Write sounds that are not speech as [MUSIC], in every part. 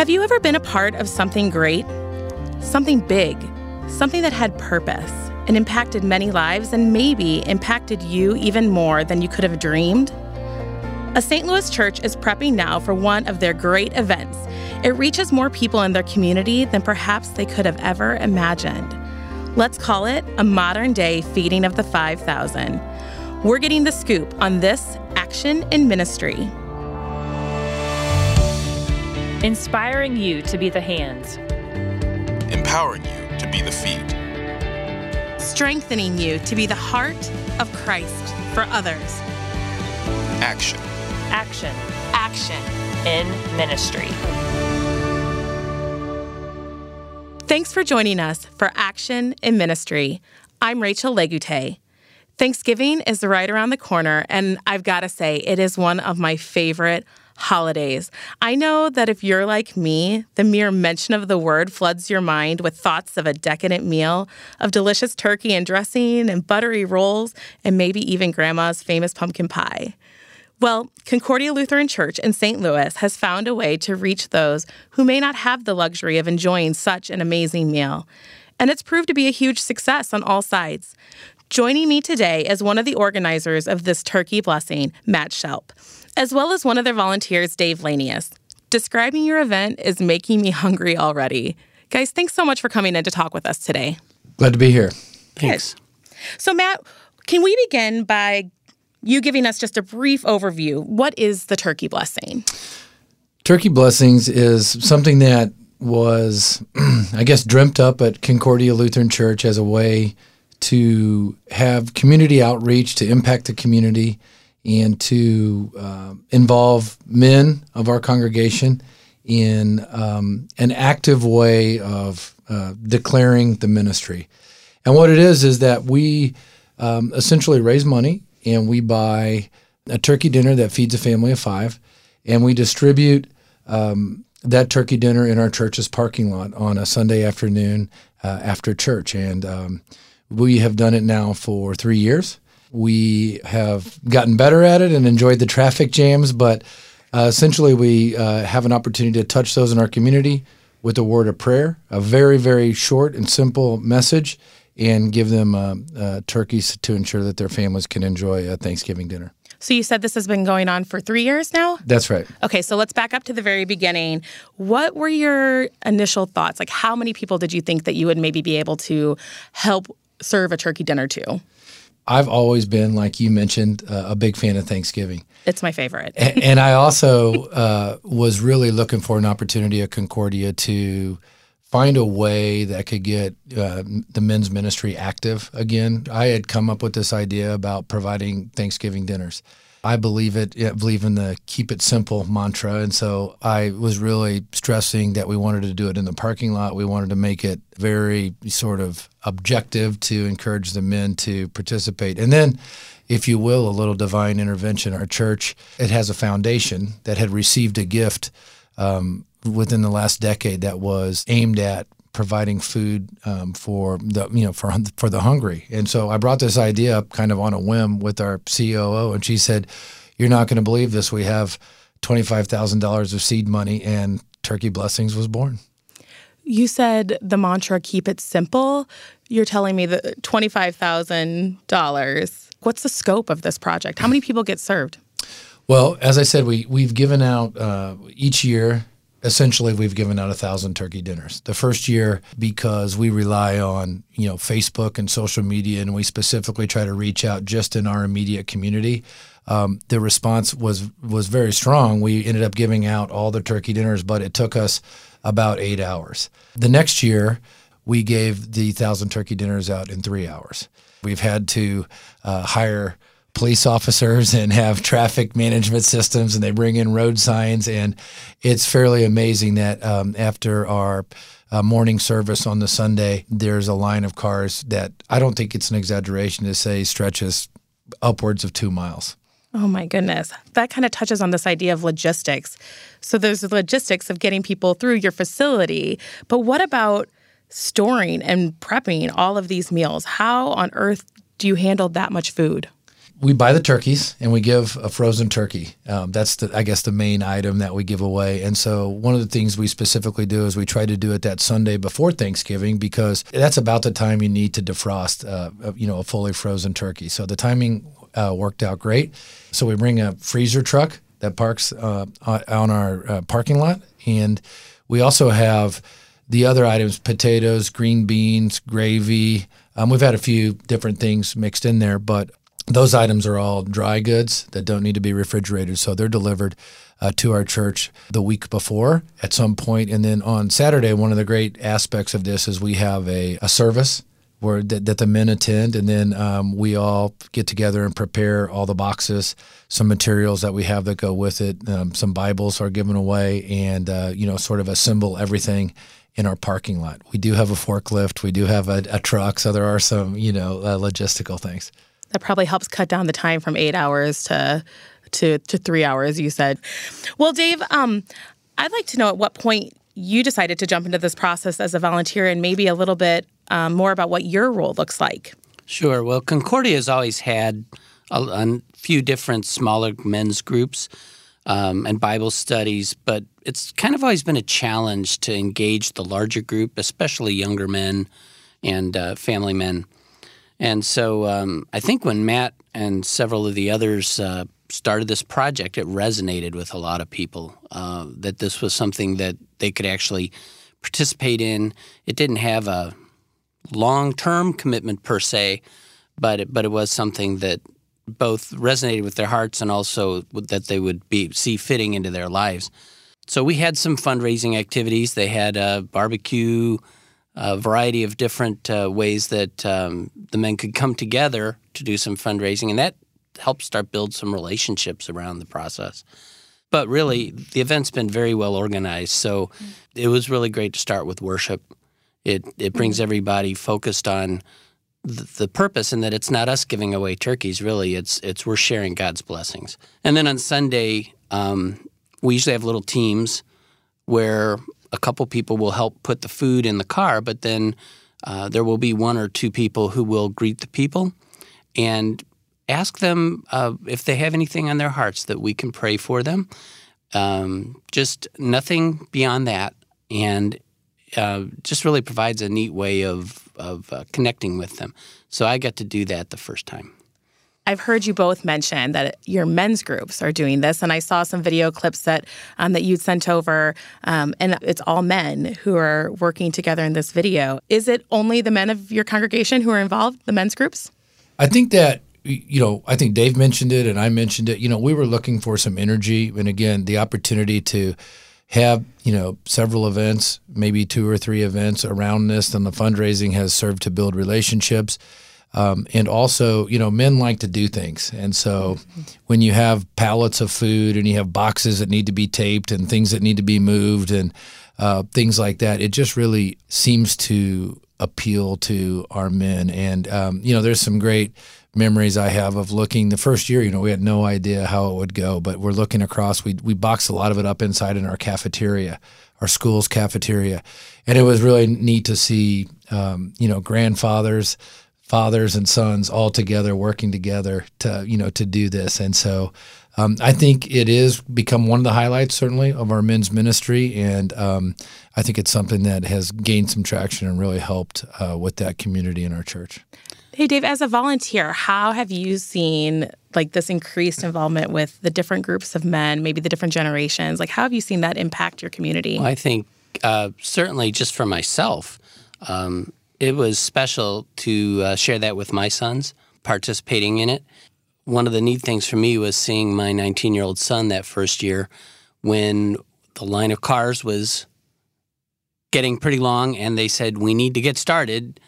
Have you ever been a part of something great? Something big, something that had purpose and impacted many lives and maybe impacted you even more than you could have dreamed? A St. Louis church is prepping now for one of their great events. It reaches more people in their community than perhaps they could have ever imagined. Let's call it a modern day feeding of the 5,000. We're getting the scoop on this action in ministry. Inspiring you to be the hands, empowering you to be the feet, strengthening you to be the heart of Christ for others. Action. Action. Action. In ministry. Thanks for joining us for Action in Ministry. I'm Rachel Legute. Thanksgiving is right around the corner, and I've got to say, it is one of my favorite holidays. I know that if you're like me, the mere mention of the word floods your mind with thoughts of a decadent meal, of delicious turkey and dressing and buttery rolls, and maybe even grandma's famous pumpkin pie. Well, Concordia Lutheran Church in St. Louis has found a way to reach those who may not have the luxury of enjoying such an amazing meal. And it's proved to be a huge success on all sides. Joining me today is one of the organizers of this turkey blessing, Matt Shelp as well as one of their volunteers, Dave Lanius. Describing your event is making me hungry already. Guys, thanks so much for coming in to talk with us today. Glad to be here. Thanks. Good. So, Matt, can we begin by you giving us just a brief overview? What is the Turkey Blessing? Turkey Blessings is something that was, [CLEARS THROAT] I guess, dreamt up at Concordia Lutheran Church as a way to have community outreach to impact the community and to uh, involve men of our congregation in um, an active way of uh, declaring the ministry. And what it is is that we um, essentially raise money and we buy a turkey dinner that feeds a family of five, and we distribute um, that turkey dinner in our church's parking lot on a Sunday afternoon uh, after church. And um, we have done it now for three years. We have gotten better at it and enjoyed the traffic jams, but uh, essentially we uh, have an opportunity to touch those in our community with a word of prayer, a very, very short and simple message, and give them uh, uh turkeys to ensure that their families can enjoy a Thanksgiving dinner. So you said this has been going on for three years now? That's right. Okay, so let's back up to the very beginning. What were your initial thoughts? Like, how many people did you think that you would maybe be able to help serve a turkey dinner to? I've always been, like you mentioned, uh, a big fan of Thanksgiving. It's my favorite. and, [LAUGHS] and, I also uh, was really looking for an opportunity at Concordia to find a way that could get uh, the men's ministry active again. I had come up with this idea about providing Thanksgiving dinners. I believe it. I believe in the keep it simple mantra, and so I was really stressing that we wanted to do it in the parking lot. We wanted to make it very sort of objective to encourage the men to participate, and then. If you will, a little divine intervention. Our church, it has a foundation that had received a gift um, within the last decade that was aimed at providing food um, for the you know for for the hungry. And so I brought this idea up kind of on a whim with our COO, and she said, "You're not going to believe this. We have twenty five thousand dollars of seed money, and Turkey Blessings was born." You said the mantra "Keep it simple." You're telling me that twenty five thousand dollars. What's the scope of this project? How many people get served? Well, as I said, we we've given out uh, each year essentially we've given out a thousand turkey dinners. The first year because we rely on you know facebook and social media and we specifically try to reach out just in our immediate community um, the response was was very strong. We ended up giving out all the turkey dinners but it took us about eight hours. The next year we gave the thousand turkey dinners out in three hours. We've had to uh, hire police officers [LAUGHS] and have traffic management systems and they bring in road signs and it's fairly amazing that um, after our uh, morning service on the Sunday, there's a line of cars that I don't think it's an exaggeration to say stretches upwards of two miles. Oh my goodness. That kind of touches on this idea of logistics. So there's the logistics of getting people through your facility, but what about storing and prepping all of these meals? How on earth do you handle that much food? We buy the turkeys and we give a frozen turkey. Um, that's the, I guess, the main item that we give away. And so one of the things we specifically do is we try to do it that Sunday before Thanksgiving because that's about the time you need to defrost, uh, you know, a fully frozen turkey. So the timing uh, worked out great. So we bring a freezer truck that parks uh, on our uh, parking lot, and we also have the other items: potatoes, green beans, gravy. Um, we've had a few different things mixed in there, but those items are all dry goods that don't need to be refrigerated, so they're delivered uh, to our church the week before at some point. And then on Saturday, one of the great aspects of this is we have a, a service where that, that, the men attend, and then um, we all get together and prepare all the boxes, some materials that we have that go with it. Um, some Bibles are given away, and uh, you know, sort of assemble everything in our parking lot. We do have a forklift, we do have a, a truck, so there are some you know uh, logistical things that probably helps cut down the time from eight hours to to to three hours. You said, well, Dave, um, I'd like to know at what point you decided to jump into this process as a volunteer, and maybe a little bit um, more about what your role looks like. Sure. Well, Concordia has always had a, a few different smaller men's groups um, and Bible studies, but it's kind of always been a challenge to engage the larger group, especially younger men and uh, family men. And so um, I think when Matt and several of the others uh, started this project, it resonated with a lot of people uh, that this was something that they could actually participate in. It didn't have a long term commitment per se, but it, but it was something that both resonated with their hearts and also that they would be see fitting into their lives. So we had some fundraising activities. They had a barbecue a variety of different uh, ways that um, the men could come together to do some fundraising, and that helped start build some relationships around the process. But really, the event's been very well organized, so it was really great to start with worship. It it brings mm-hmm. everybody focused on the, the purpose, and that it's not us giving away turkeys. Really, it's it's we're sharing God's blessings. And then on Sunday, um, we usually have little teams where a couple people will help put the food in the car, but then uh, there will be one or two people who will greet the people and ask them uh, if they have anything on their hearts that we can pray for them. Um, just nothing beyond that, and uh, just really provides a neat way of of uh, connecting with them. So I got to do that the first time. I've heard you both mention that your men's groups are doing this, and I saw some video clips that um, that you'd sent over, um, and it's all men who are working together in this video. Is it only the men of your congregation who are involved, the men's groups? I think that you know, I think Dave mentioned it, and I mentioned it. You know, we were looking for some energy, and again, the opportunity to have you know several events, maybe two or three events around this, and the fundraising has served to build relationships um, and also, you know, men like to do things. And so when you have pallets of food and you have boxes that need to be taped and things that need to be moved and uh, things like that, it just really seems to appeal to our men. And, um, you know, there's some great memories I have of looking the first year, you know, we had no idea how it would go, but we're looking across, we, we boxed a lot of it up inside in our cafeteria, our school's cafeteria. And it was really neat to see, um, you know, grandfathers, fathers and sons all together working together to you know to do this and so um, I think it is become one of the highlights certainly of our men's ministry and um, I think it's something that has gained some traction and really helped uh, with that community in our church. Hey Dave, as a volunteer, how have you seen like this increased involvement with the different groups of men, maybe the different generations? Like how have you seen that impact your community? Well, I think uh, certainly just for myself, um, it was special to uh, share that with my sons, participating in it. One of the neat things for me was seeing my 19 year old son that first year when the line of cars was getting pretty long and they said, We need to get started.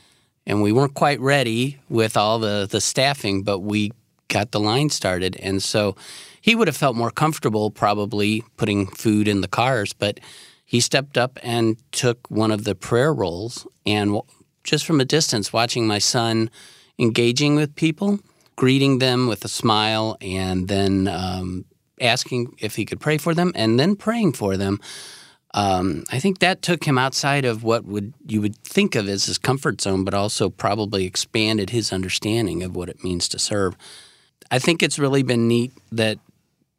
And we weren't quite ready with all the, the staffing, but we got the line started. And so he would have felt more comfortable probably putting food in the cars, but he stepped up and took one of the prayer roles and just from a distance, watching my son engaging with people, greeting them with a smile, and then um, asking if he could pray for them, and then praying for them. Um, I think that took him outside of what would you would think of as his comfort zone, but also probably expanded his understanding of what it means to serve. I think it's really been neat that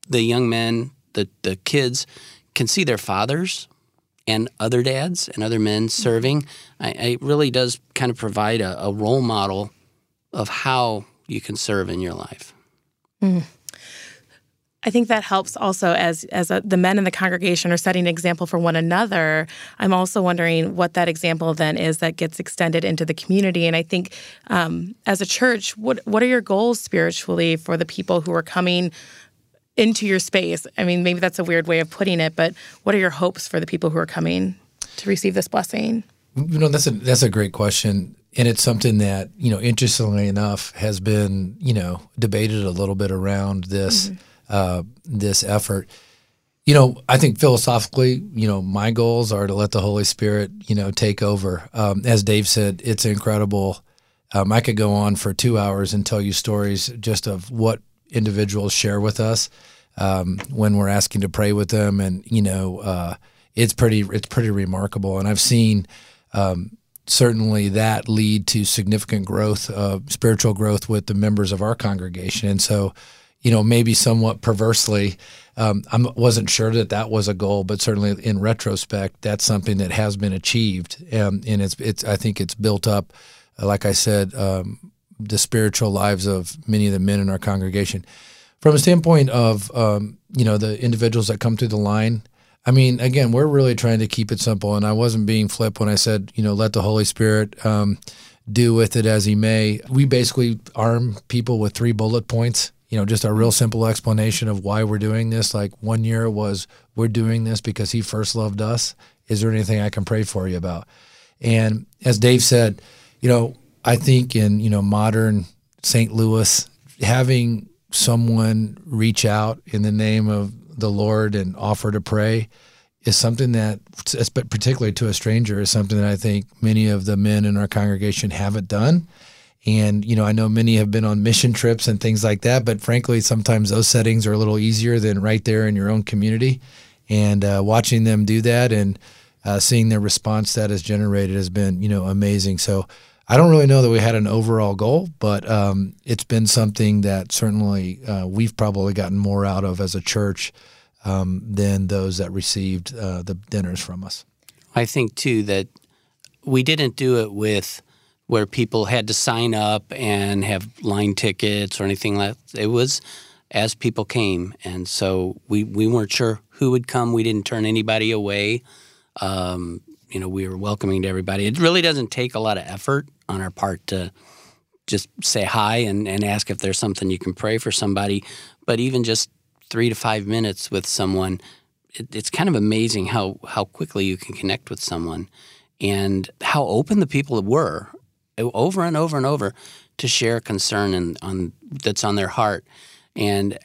the young men, the the kids, can see their fathers and other dads and other men serving. I, it really does kind of provide a, a role model of how you can serve in your life. I think that helps also as as a, the men in the congregation are setting an example for one another. I'm also wondering what that example then is that gets extended into the community. And I think um, as a church, what what are your goals spiritually for the people who are coming into your space? I mean, maybe that's a weird way of putting it, but what are your hopes for the people who are coming to receive this blessing? You know, that's a that's a great question, and it's something that you know, interestingly enough, has been you know debated a little bit around this uh, this effort. You know, I think philosophically, you know, my goals are to let the Holy Spirit, you know, take over. Um, as Dave said, it's incredible. Um, I could go on for two hours and tell you stories just of what individuals share with us um, when we're asking to pray with them, and you know, uh, it's pretty it's pretty remarkable. And I've seen um, certainly that lead to significant growth, uh, spiritual growth with the members of our congregation. And so, you know, maybe somewhat perversely, um, I wasn't sure that that was a goal, but certainly in retrospect, that's something that has been achieved, and, and it's it's I think it's built up, like I said, um, the spiritual lives of many of the men in our congregation. From a standpoint of um, you know the individuals that come through the line, I mean, again, we're really trying to keep it simple, and I wasn't being flip when I said, you know, let the Holy Spirit um, do with it as He may. We basically arm people with three bullet points. You know, just a real simple explanation of why we're doing this. Like one year was, we're doing this because He first loved us. Is there anything I can pray for you about? And as Dave said, you know, I think in you know modern St. Louis, having someone reach out in the name of the Lord and offer to pray is something that, particularly to a stranger, is something that I think many of the men in our congregation haven't done. And you know, I know many have been on mission trips and things like that, but frankly, sometimes those settings are a little easier than right there in your own community. And uh, watching them do that and uh, seeing their response that has generated has been, you know, amazing. So I don't really know that we had an overall goal, but um, it's been something that certainly uh, we've probably gotten more out of as a church um, than those that received uh, the dinners from us. I think too that we didn't do it with where people had to sign up and have line tickets or anything like that. It was as people came, and so we we weren't sure who would come. We didn't turn anybody away. Um, you know, we were welcoming to everybody. It really doesn't take a lot of effort on our part to just say hi and, and ask if there's something you can pray for somebody. But even just three to five minutes with someone, it, it's kind of amazing how, how quickly you can connect with someone and how open the people were over and over and over to share concern and on that's on their heart. And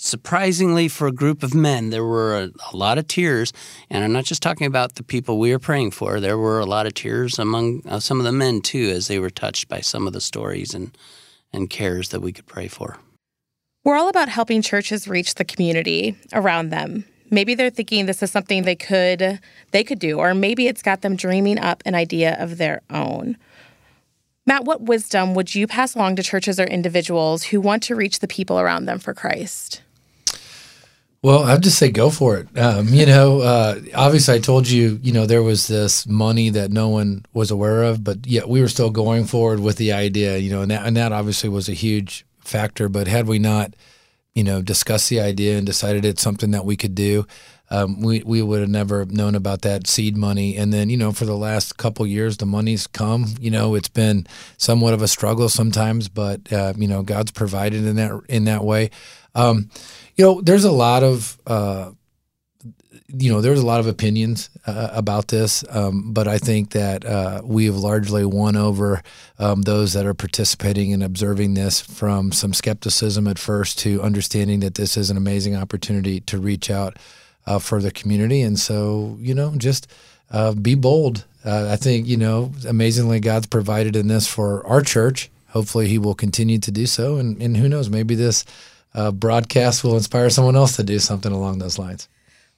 surprisingly, for a group of men, there were a, a, lot of tears. And I'm not just talking about the people we are praying for. There were a lot of tears among uh, some of the men too, as they were touched by some of the stories and and cares that we could pray for. We're all about helping churches reach the community around them. Maybe they're thinking this is something they could they could do, or maybe it's got them dreaming up an idea of their own. Matt, what wisdom would you pass along to churches or individuals who want to reach the people around them for Christ? Well, I'd just say go for it. Um, you know, uh, obviously, I told you, you know, there was this money that no one was aware of, but yet we were still going forward with the idea, you know, and that, and that obviously was a huge factor. But had we not, you know, discussed the idea and decided it's something that we could do, um, we we would have never known about that seed money. And then, you know, for the last couple years, the money's come. You know, it's been somewhat of a struggle sometimes, but uh, you know, God's provided in that in that way. Um, you know, there's a lot of uh, you know, there's a lot of opinions uh, about this, um, but I think that uh, we have largely won over um, those that are participating and observing this from some skepticism at first to understanding that this is an amazing opportunity to reach out uh, for the community. And so, you know, just uh, be bold. Uh, I think, you know, amazingly, God's provided in this for our church. Hopefully, He will continue to do so. And, and who knows, maybe this uh, broadcast will inspire someone else to do something along those lines.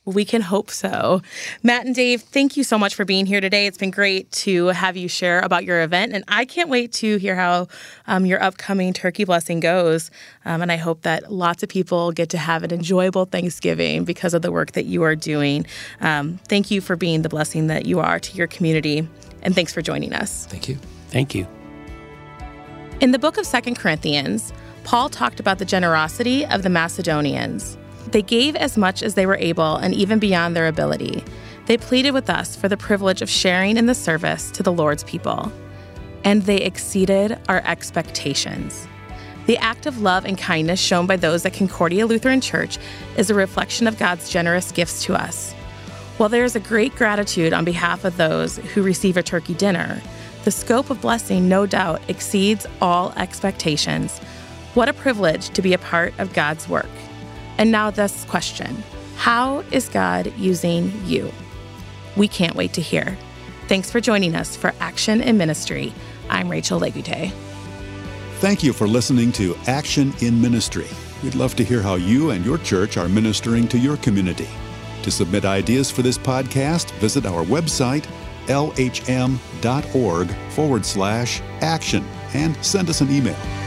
We can hope so. Matt and Dave, thank you so much for being here today. It's been great to have you share about your event, and I can't wait to hear how um, your upcoming turkey blessing goes. Um, and I hope that lots of people get to have an enjoyable Thanksgiving because of the work that you are doing. Um, thank you for being the blessing that you are to your community, and thanks for joining us. Thank you. Thank you. In the book of Second Corinthians, Paul talked about the generosity of the Macedonians. They gave as much as they were able and even beyond their ability. They pleaded with us for the privilege of sharing in the service to the Lord's people. And they exceeded our expectations. The act of love and kindness shown by those at Concordia Lutheran Church is a reflection of God's generous gifts to us. While there is a great gratitude on behalf of those who receive a turkey dinner, the scope of blessing no doubt exceeds all expectations. What a privilege to be a part of God's work. And now, this question How is God using you? We can't wait to hear. Thanks for joining us for Action in Ministry. I'm Rachel Legute. Thank you for listening to Action in Ministry. We'd love to hear how you and your church are ministering to your community. To submit ideas for this podcast, visit our website, lhm.org forward slash action, and send us an email.